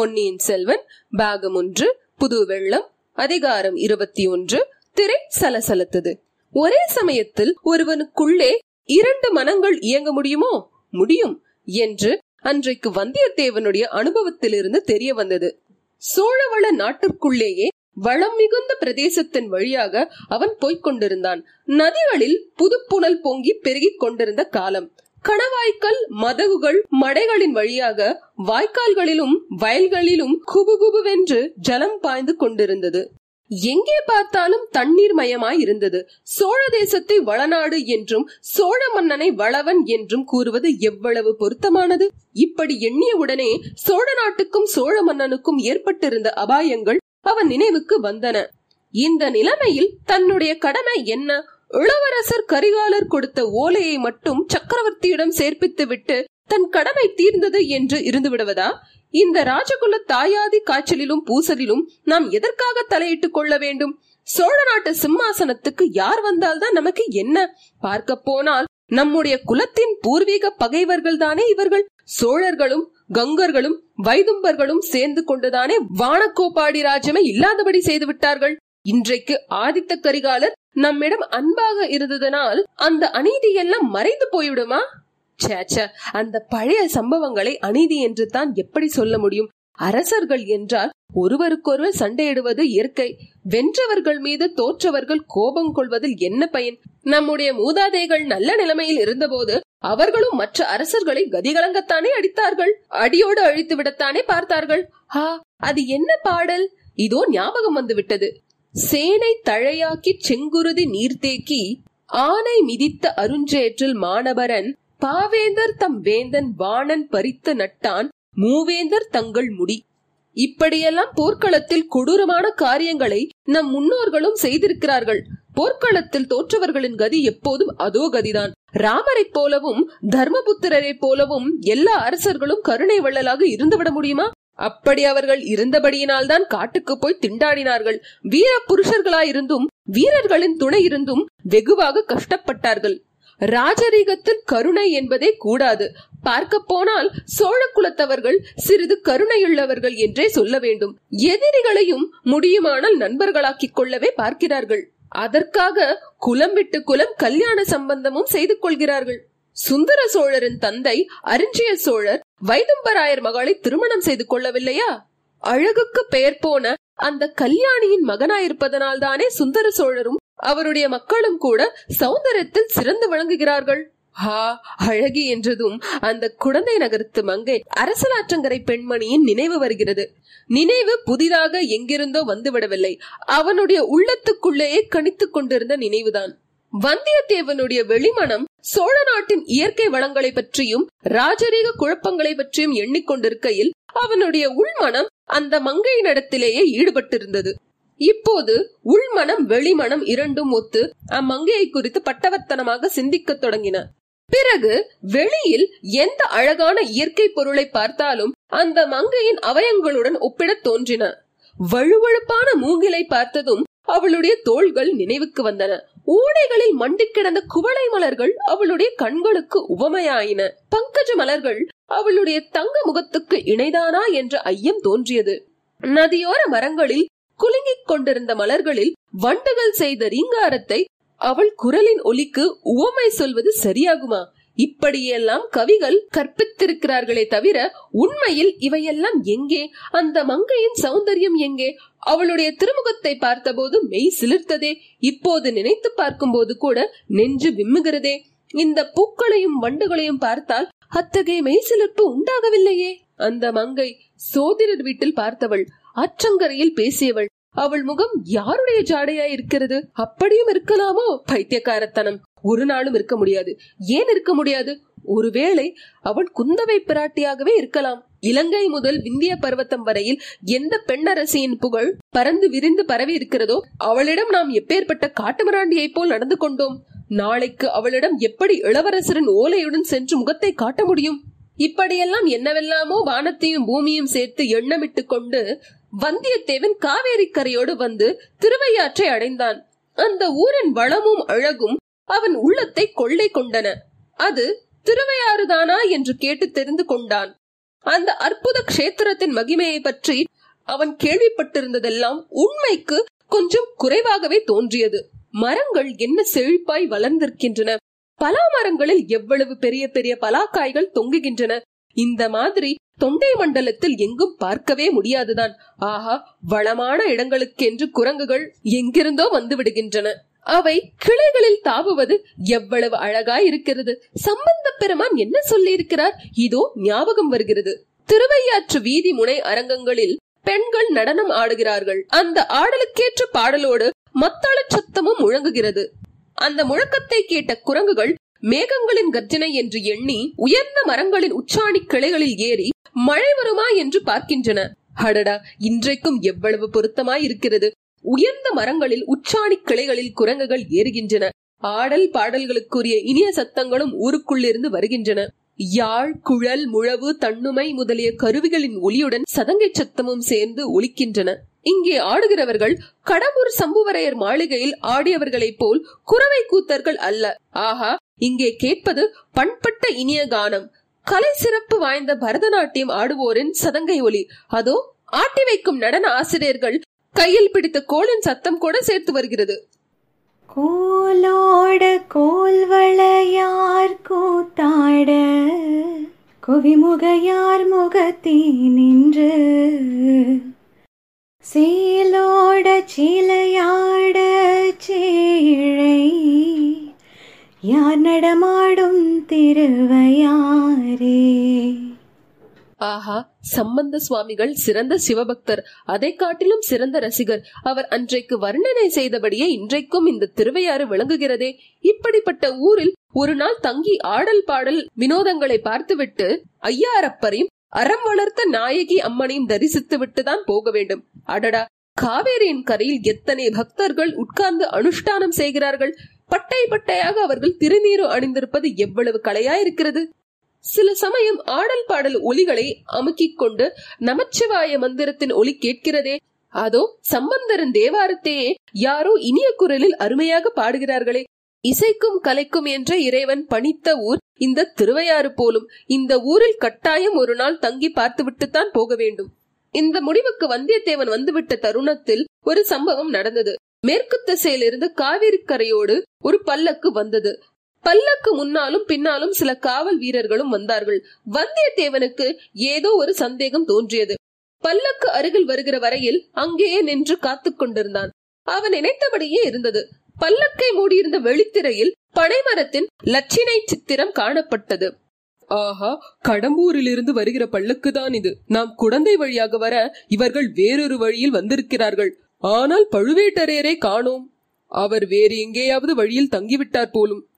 பொன்னியின் செல்வன் பாகம் ஒன்று புது வெள்ளம் அதிகாரம் இருபத்தி ஒன்று திரை சலசலத்தது. ஒரே சமயத்தில் ஒருவனுக்குள்ளே இரண்டு மனங்கள் இயங்க முடியுமோ? முடியும் என்று அன்றைக்கு வந்தியத்தேவனுடைய அனுபவத்திலிருந்து தெரிய வந்தது. சோழவள நாட்டிற்குள்ளேயே வளம் மிகுந்த பிரதேசத்தின் வழியாக அவன் போய்க் கொண்டிருந்தான். நதிகளில் புதுப்புணல் பொங்கி பெருகிக் கொண்டிருந்த காலம். கணவாய்க்கால் மதகுகள் மடைகளின் வழியாக வாய்க்கால்களிலும் வயல்களிலும் குபுகுபுவென்று ஜலம் பாய்ந்து கொண்டிருந்தது. எங்கே பார்த்தாலும் தண்ணீர் மயமாய் இருந்தது சோழ தேசத்தை வளநாடு என்றும் சோழ மன்னனை வளவன் என்றும் கூறுவது எவ்வளவு பொருத்தமானது? இப்படி எண்ணியவுடனே சோழ நாட்டுக்கும் சோழ மன்னனுக்கும் ஏற்பட்டிருந்த அபாயங்கள் அவன் நினைவுக்கு வந்தன. இந்த நிலைமையில் தன்னுடைய கடமை என்ன? இளவரசர் கரிகாலர் கொடுத்த ஓலையை மட்டும் சக்கரவர்த்தியிடம் சேர்ப்பித்து விட்டு தன் கடமை தீர்ந்தது என்று இருந்து விடுவதா இந்த ராஜகுல தாயாதி காய்ச்சலிலும் பூசலிலும் நாம் எதற்காக தலையிட்டுக் கொள்ள வேண்டும்? சோழ நாட்டு சிம்மாசனத்துக்கு யார் வந்தால்தான் நமக்கு என்ன? பார்க்க போனால் நம்முடைய குலத்தின் பூர்வீக பகைவர்கள் தானே இவர்கள்? சோழர்களும் கங்கர்களும் வைதும்பர்களும் சேர்ந்து கொண்டுதானே வானக்கோப்பாடி ராஜ்யமே இல்லாதபடி செய்து விட்டார்கள் இன்றைக்கு ஆதித்த கரிகாலர் நம்மிடம் அன்பாக இருந்ததனால் அந்த அநீதி எல்லாம் மறைந்து போய்விடுமா? சேச்ச அந்த பழைய சம்பவங்களை அநீதி என்று தான் எப்படி சொல்ல முடியும்? அரசர்கள் என்றால் ஒருவருக்கொருவர் சண்டையிடுவது இயற்கை. வென்றவர்கள் மீது தோற்றவர்கள் கோபம் கொள்வதில் என்ன பயன்? நம்முடைய மூதாதைகள் நல்ல நிலைமையில் இருந்தபோது அவர்களும் மற்ற அரசர்களை கதிகலங்கத்தானே அடித்தார்கள்? அடியோடு அழித்து விடத்தானே பார்த்தார்கள்? ஹா அது என்ன பாடல்? இதோ ஞாபகம் வந்து விட்டது சேனை தழையாக்கி செங்குருதி நீர்த்தேக்கி ஆனை மிதித்த அருஞ்சேற்றில் மாணவரன் பாவேந்தர் தம் வேந்தன் வாணன் பறித்து நட்டான் மூவேந்தர் தங்கள் முடி. இப்படியெல்லாம் போர்க்களத்தில் கொடூரமான காரியங்களை நம் முன்னோர்களும் செய்திருக்கிறார்கள். போர்க்களத்தில் தோற்றவர்களின் கதி எப்போதும் அதோ கதிதான். ராமரைப் போலவும் தர்மபுத்திரரைப் போலவும் எல்லா அரசர்களும் கருணை வள்ளலாக இருந்துவிட முடியுமா? அப்படி அவர்கள் இருந்தபடியினால் தான் காட்டுக்கு போய் திண்டாடினார்கள். வீர புருஷர்களாயிருந்தும் வீரர்களின் துணை இருந்தும் வெகுவாக கஷ்டப்பட்டார்கள். ராஜரீகத்தில் கருணை என்பதே கூடாது. பார்க்க போனால் சோழ குலத்தவர்கள் சிறிது கருணையுள்ளவர்கள் என்றே சொல்ல வேண்டும். எதிரிகளையும் முடியுமானால் நண்பர்களாக்கிக் கொள்ளவே பார்க்கிறார்கள். அதற்காக குலம் விட்டு குலம் கல்யாண சம்பந்தமும் செய்து கொள்கிறார்கள். சுந்தர சோழரின் தந்தை அரிஞ்சிய சோழர் வைதும்பராயர் மகளை திருமணம் செய்து கொள்ளவில்லையா? அழகுக்கு பெயர் போன அந்த கல்யாணியின் மகனாயிருப்பதனால் தானே சுந்தர சோழரும் அவருடைய மக்களும் கூட சௌந்தரியத்தில் சிறந்து விளங்குகிறார்கள். ஹா அழகி என்றதும் அந்த குழந்தை நகரத்து மங்கை அரசலாற்றங்கரை பெண்மணியின் நினைவு வருகிறது. நினைவு புதிதாக எங்கிருந்தோ வந்துவிடவில்லை. அவனுடைய உள்ளத்துக்குள்ளேயே கணித்துக் கொண்டிருந்த நினைவுதான். வந்தியத்தேவனுடைய வெளிமனம் சோழ நாட்டின் இயற்கை வளங்களை பற்றியும் ராஜரீக குழப்பங்களை பற்றியும் எண்ணிக்கொண்டிருக்கையில் அவனுடைய உள்மனம் அந்த மங்கையினிடத்திலேயே ஈடுபட்டிருந்தது. இப்போது உள்மனம் வெளிமனம் இரண்டும் ஒத்து அம்மங்கையை குறித்து பட்டவர்த்தனமாக சிந்திக்கத் தொடங்கின. பிறகு வெளியில் எந்த அழகான இயற்கை பொருளை பார்த்தாலும் அந்த மங்கையின் அவயங்களுடன் ஒப்பிடத் தோன்றின. வழுவழுப்பான மூங்கிலை பார்த்ததும் அவளுடைய தோள்கள் நினைவுக்கு வந்தன. ஊடைகளில் மண்டி கிடந்த குவளை மலர்கள் அவளுடைய கண்களுக்கு உவமையாயின. பங்கஜ மலர்கள் அவளுடைய தங்க முகத்துக்கு இணைதானா என்ற ஐயம் தோன்றியது. நதியோர மரங்களில் குலுங்கிக் கொண்டிருந்த மலர்களில் வண்டுகள் செய்த ரீங்காரத்தை அவள் குரலின் ஒலிக்கு உவமை சொல்வது சரியாகுமா? இப்படியெல்லாம் கவிகள் கற்பித்திருக்கிறார்களே தவிர உண்மையில் இவையெல்லாம் எங்கே? அந்த மங்கையின் சௌந்தரியம் எங்கே? அவளுடைய திருமுகத்தை பார்த்தபோது மெய் சிலிர்த்ததே. இப்போது நினைத்து பார்க்கும்போது கூட நெஞ்சு விம்முகிறதே. இந்த பூக்களையும் வண்டுகளையும் பார்த்தால் அத்தகைய மெய் சிலிர்ப்பு உண்டாகவில்லையே. அந்த மங்கை சோதிடர் வீட்டில் பார்த்தவள் ஆற்றங்கரையில் பேசியவள். அவள் முகம் யாருடைய ஜாடையா இருக்கிறது? அப்படியும் இருக்கலாமோ? பைத்தியக்காரத்தனம். ஒரு நாளும் இருக்க முடியாது. ஏன் இருக்க முடியாது? ஒருவேளை அவன் குந்தவை பிராட்டியாகவே இருக்கலாம். இலங்கை முதல் விந்திய பர்வத்தம் வரையில் எந்த பெண்ணரசியின் புகழ் பறந்து விரிந்து பரவி இருக்கிறதோ அவளிடம் நாம் எப்பேற்பட்ட காட்டுமிராண்டியை போல் நடந்து கொண்டோம். நாளைக்கு அவளிடம் எப்படி இளவரசரின் ஓலையுடன் சென்று முகத்தை காட்ட முடியும்? இப்படியெல்லாம் என்னவெல்லாமோ வானத்தையும் பூமியும் சேர்த்து எண்ணமிட்டு கொண்டு வந்தியத்தேவன் காவேரி கரையோடு வந்து திருவையாற்றை அடைந்தான். அந்த ஊரின் வளமும் அழகும் அவன் உள்ளத்தை கொள்ளை கொண்டன. அது திருவையாறுதானா? என்று கேட்டு தெரிந்து கொண்டான். அந்த அற்புத கஷேத்திரத்தின் மகிமையை பற்றி அவன் கேள்விப்பட்டிருந்ததெல்லாம் உண்மைக்கு கொஞ்சம் குறைவாகவே தோன்றியது. மரங்கள் என்ன செழிப்பாய் வளர்ந்திருக்கின்றன. பலா மரங்களில் எவ்வளவு பெரிய பெரிய பலாக்காய்கள் தொங்குகின்றன. இந்த மாதிரி தொண்டை மண்டலத்தில் எங்கும் பார்க்கவே முடியாதுதான். ஆஹா வளமான இடங்களுக்கென்று குரங்குகள் எங்கிருந்தோ வந்து விடுகின்றன. அவை கிளைகளில் தாவுவது எவ்வளவு அழகாய் இருக்கிறது சம்பந்த பெருமான் என்ன சொல்லி இருக்கிறார் இதோ ஞாபகம் வருகிறது. திருவையாற்று வீதி முனை அரங்கங்களில் பெண்கள் நடனம் ஆடுகிறார்கள். அந்த ஆடலுக்கேற்ற பாடலோடு மத்தாள சத்தமும் முழங்குகிறது. அந்த முழக்கத்தை கேட்ட குரங்குகள் மேகங்களின் கர்ஜனை என்று எண்ணி உயர்ந்த மரங்களின் உச்சாணி கிளைகளில் ஏறி மழை வருமா என்று பார்க்கின்றன. அடடா இன்றைக்கும் எவ்வளவு பொருத்தமாய் இருக்கிறது உயர்ந்த மரங்களில் உச்சாணி கிளைகளில் குரங்குகள் ஏறுகின்றன. ஆடல் பாடல்களுக்குரிய இனிய சத்தங்களும் ஊருக்குள்ளிருந்து வருகின்றன. யாழ் குழல் முழவு தன்னுமை முதலிய கருவிகளின் ஒளியுடன் சதங்கை சத்தமும் சேர்ந்து ஒலிக்கின்றன. இங்கே ஆடுகிறவர்கள் கடம்பூர் சம்புவரையர் மாளிகையில் ஆடியவர்களைப் போல் குறவை கூத்தர்கள் அல்ல. ஆஹா இங்கே கேட்பது பண்பட்ட இனிய கானம். கலை சிறப்பு வாய்ந்த பரதநாட்டியம் ஆடுவோரின் சதங்கை ஒலி. அதோ ஆட்டி வைக்கும் நடன ஆசிரியர்கள் கையில் பிடித்த கோலின் சத்தம் கூட சேர்த்து வருகிறது. கோலோட கோல்வளையார் கூத்தாட குவிமுகையார் முகத்தே நின்று. சேலோட சீலையாட சேழை யார் நடமாடும் திருவையாரே ஆஹா சம்பந்த சுவாமிகள் சிறந்த சிவபக்தர். அதை காட்டிலும் சிறந்த ரசிகர். அவர் அன்றைக்கு வர்ணனை செய்தபடியே இன்றைக்கும் இந்த திருவையாறு விளங்குகிறதே. இப்படிப்பட்ட ஊரில் ஒரு நாள் தங்கி ஆடல் பாடல் வினோதங்களை பார்த்துவிட்டு ஐயாரப்பரையும் அறம் வளர்த்த நாயகி அம்மனையும் தரிசித்து விட்டுதான் போக வேண்டும். அடடா காவேரியின் கரையில் எத்தனை பக்தர்கள் உட்கார்ந்து அனுஷ்டானம் செய்கிறார்கள். பட்டை பட்டையாக அவர்கள் திருநீரு அணிந்திருப்பது எவ்வளவு கலையாயிருக்கிறது. சில சமயம் ஆடல் பாடல் ஒலிகளை அமுக்கிக் கொண்டு நமச்சிவாய மந்திரத்தின் ஒலி கேட்கிறதே. அதோ சம்பந்தரின் தேவாரத்தையே யாரோ இனிய குரலில் அருமையாக பாடுகிறார்களே. இசைக்கும் கலைக்கும் என்ற இறைவன் பணித்த ஊர் இந்த திருவையாறு போலும். இந்த ஊரில் கட்டாயம் ஒரு நாள் தங்கி பார்த்துவிட்டுத்தான் போக வேண்டும். இந்த முடிவுக்கு வந்தியத்தேவன் வந்துவிட்ட தருணத்தில் ஒரு சம்பவம் நடந்தது. மேற்கு திசையிலிருந்து காவிரி கரையோடு ஒரு பல்லக்கு வந்தது. பல்லக்கு முன்னாலும் பின்னாலும் சில காவல் வீரர்களும் வந்தார்கள். வந்தியத்தேவனுக்கு ஏதோ ஒரு சந்தேகம் தோன்றியது. பல்லக்கு அருகில் வருகிற வரையில் அங்கேயே நின்று காத்துக் கொண்டிருந்தான். அவன் நினைத்தபடியே இருந்தது. பல்லக்கை மூடியிருந்த வெளித்திரையில் பனைமரத்தின் லட்சினை சித்திரம் காணப்பட்டது. ஆஹா கடம்பூரிலிருந்து வருகிற பல்லக்கு தான் இது. நாம் குழந்தை வழியாக வர இவர்கள் வேறொரு வழியில் வந்திருக்கிறார்கள். ஆனால் பழுவேட்டரையரை காணோம். அவர் வேறு எங்கேயாவது வழியில் தங்கிவிட்டார் போலும்.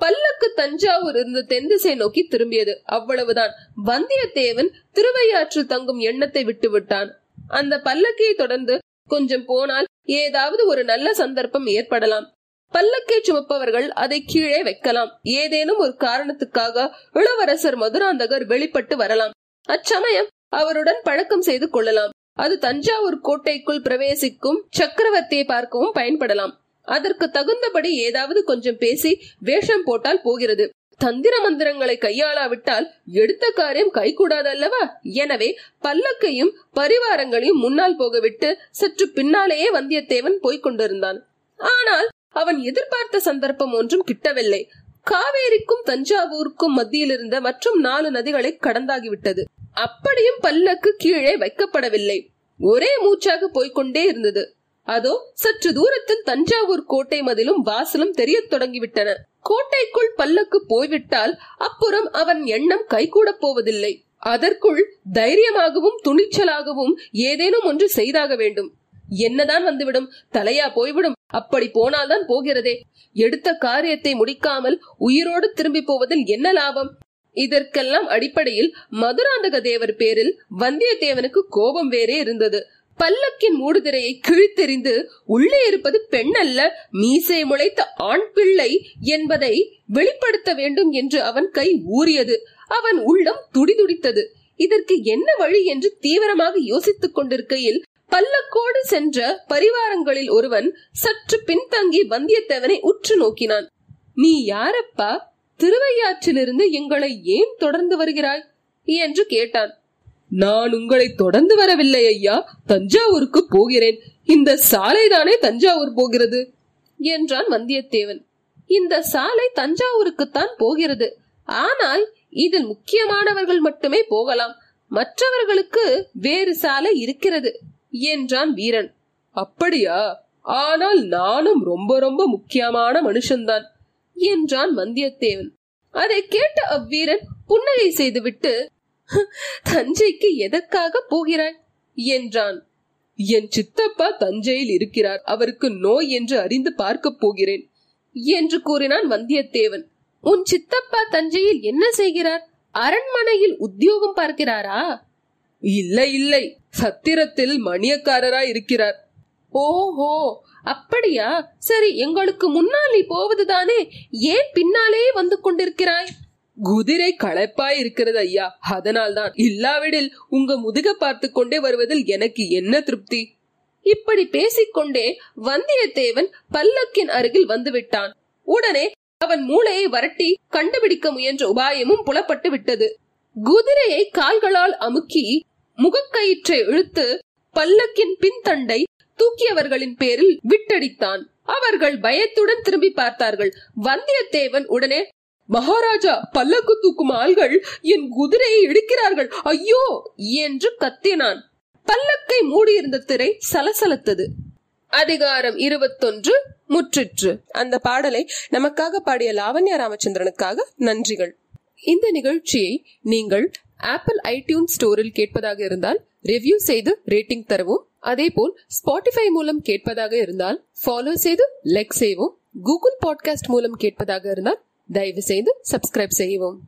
பல்லக்கு தஞ்சாவூர் இருந்த தென் திசை நோக்கி திரும்பியது. அவ்வளவுதான். வந்தியத்தேவன் திருவையாற்றில் தங்கும் எண்ணத்தை விட்டு விட்டான் அந்த பல்லக்கையை தொடர்ந்து கொஞ்சம் போனால் ஏதாவது ஒரு நல்ல சந்தர்ப்பம் ஏற்படலாம். பல்லக்கை சுமப்பவர்கள் அதை கீழே வைக்கலாம். ஏதேனும் ஒரு காரணத்துக்காக இளவரசர் மதுராந்தகர் வெளிப்பட்டு வரலாம். அச்சமயம் அவருடன் பழக்கம் செய்து கொள்ளலாம். அது தஞ்சாவூர் கோட்டைக்குள் பிரவேசிக்கும் சக்கரவர்த்தியை பார்க்கவும் பயன்படலாம். அதற்கு தகுந்தபடி ஏதாவது கொஞ்சம் பேசி வேஷம் போட்டால் போகிறது. தந்திர மந்திரங்களை கையாளாவிட்டால் எடுத்த காரியம் கைகூடாதல்லவா? எனவே பல்லக்கையும் பரிவாரங்களையும் முன்னால் போகவிட்டு சற்று பின்னாலேயே வந்தியத்தேவன் போய்க் கொண்டிருந்தான். ஆனால் அவன் எதிர்பார்த்த சந்தர்ப்பம் ஒன்றும் கிட்டவில்லை. காவேரிக்கும் தஞ்சாவூருக்கும் மத்தியில் இருந்த மற்றும் நாலு நதிகளை கடந்தாகிவிட்டது. அப்படியும் பல்லக்கு கீழே வைக்கப்படவில்லை. ஒரே மூச்சாக போய்க்கொண்டே இருந்தது. அதோ சற்று தூரத்தில் தஞ்சாவூர் கோட்டை மதிலும் வாசலும் தெரியத் தொடங்கிவிட்டன. கோட்டைக்குள் பல்லக்கு போய்விட்டால் அப்புறம் அவன் எண்ணம் கைகூடப் போவதில்லை. அதற்குள் தைரியமாகவும் துணிச்சலாகவும் ஏதேனும் ஒன்று செய்தாக வேண்டும். என்னதான் வந்துவிடும்? தலையா போய்விடும். அப்படி போனால்தான் போகிறதே. எடுத்த காரியத்தை முடிக்காமல் உயிரோடு திரும்பி போவதில் என்ன லாபம்? இதற்கெல்லாம் அடிப்படையில் மதுராந்தக தேவர் பேரில் வந்தியத்தேவனுக்கு கோபம் வேறே இருந்தது. பல்லக்கின் மூடுதிரையை கிழித்தெறிந்து உள்ளே இருப்பது பெண் அல்ல மீசை முளைத்த ஆண் பிள்ளை என்பதை வெளிப்படுத்த வேண்டும் என்று அவன் கை ஊறியது. அவன் உள்ளம் துடிதுடித்தது. இதற்கு என்ன வழி என்று தீவிரமாக யோசித்துக் கொண்டிருக்கையில் பல்லக்கோடு சென்ற பரிவாரங்களில் ஒருவன் சற்று பின்தங்கி வந்தியத்தேவனை உற்று நோக்கினான். நீ யாரப்பா? திருவையாற்றிலிருந்து எங்களை ஏன் தொடர்ந்து வருகிறாய்? என்று கேட்டான். நான் உங்களை தொடர்ந்து வரவில்லை ஐயா. தஞ்சாவூருக்கு போகிறேன். இந்த சாலைதானே தஞ்சாவூர் போகிறது? என்றான் வந்தியத்தேவன். இந்த சாலை தஞ்சாவூருக்குத்தான் போகிறது. ஆனால் இதில் முக்கியமானவர்கள் மட்டுமே போகலாம். மற்றவர்களுக்கு வேறு சாலை இருக்கிறது என்றான் வீரன். அப்படியா? ஆனால் நானும் ரொம்ப ரொம்ப முக்கியமான மனுஷன்தான் என்றான் வந்தியத்தேவன். அதை கேட்ட அவ்வீரன் புன்னகை செய்துவிட்டு தஞ்சைக்கு எதற்காக போகிறாய்? என்றான். என் சித்தப்பா தஞ்சையில் இருக்கிறார். அவருக்கு நோய் என்று அறிந்து பார்க்க போகிறேன் என்று கூறினான் வந்தியத்தேவன். உன் சித்தப்பா தஞ்சையில் என்ன செய்கிறார்? அரண்மனையில் உத்தியோகம் பார்க்கிறாரா? இல்லை இல்லை. சத்திரத்தில் மணியக்காரரா இருக்கிறார். ஓஹோ அப்படியா? சரி எங்களுக்கு முன்னால் நீ போவதுதானே? ஏன் பின்னாலே வந்து கொண்டிருக்கிறாய்? குதிரை களைப்பாய் இருக்கிறது ஐயா. அதனால்தான் இல்லாவிடில் உங்க முதுக பார்த்து கொண்டே வருவதில் எனக்கு என்ன திருப்தி? இப்படி பேசிக்கொண்டே வந்தியத்தேவன் பல்லக்கின் அருகில் வந்துவிட்டான். உடனே அவன் மூளையை வரட்டி கண்டுபிடிக்க முயன்ற உபாயமும் புலப்பட்டு விட்டது. குதிரையை கால்களால் அமுக்கி முகக்கயிற்றை இழுத்து பல்லக்கின் பின்தண்டை தூக்கியவர்களின் பேரில் விட்டடித்தான். அவர்கள் பயத்துடன் திரும்பி பார்த்தார்கள். வந்தியத்தேவன் உடனே மகாராஜா பல்லக்கு தூக்கும் ஆள்கள் என் குதிரையை இடிக்கிறார்கள். ஐயோ! என்று கத்தினான். பல்லக்கை மூடியிருந்த திரை சலசலத்தது. அதிகாரம் இருபத்தொன்று முற்றிற்று. அந்த பாடலை நமக்காக பாடிய லாவண்யா ராமச்சந்திரனுக்காக நன்றிகள். இந்த நிகழ்ச்சியை நீங்கள் ஆப்பிள் ஐடியூன் ஸ்டோரில் கேட்பதாக இருந்தால் ரிவ்யூ செய்து ரேட்டிங் தரவும். அதேபோல் ஸ்பாட்டிஃபை மூலம் கேட்பதாக இருந்தால் ஃபாலோ செய்து லைக் செய்வோம் கூகுள் பாட்காஸ்ட் மூலம் கேட்பதாக இருந்தால் தயவு செய்து சப்ஸ்கிரைப் செய்யவும்.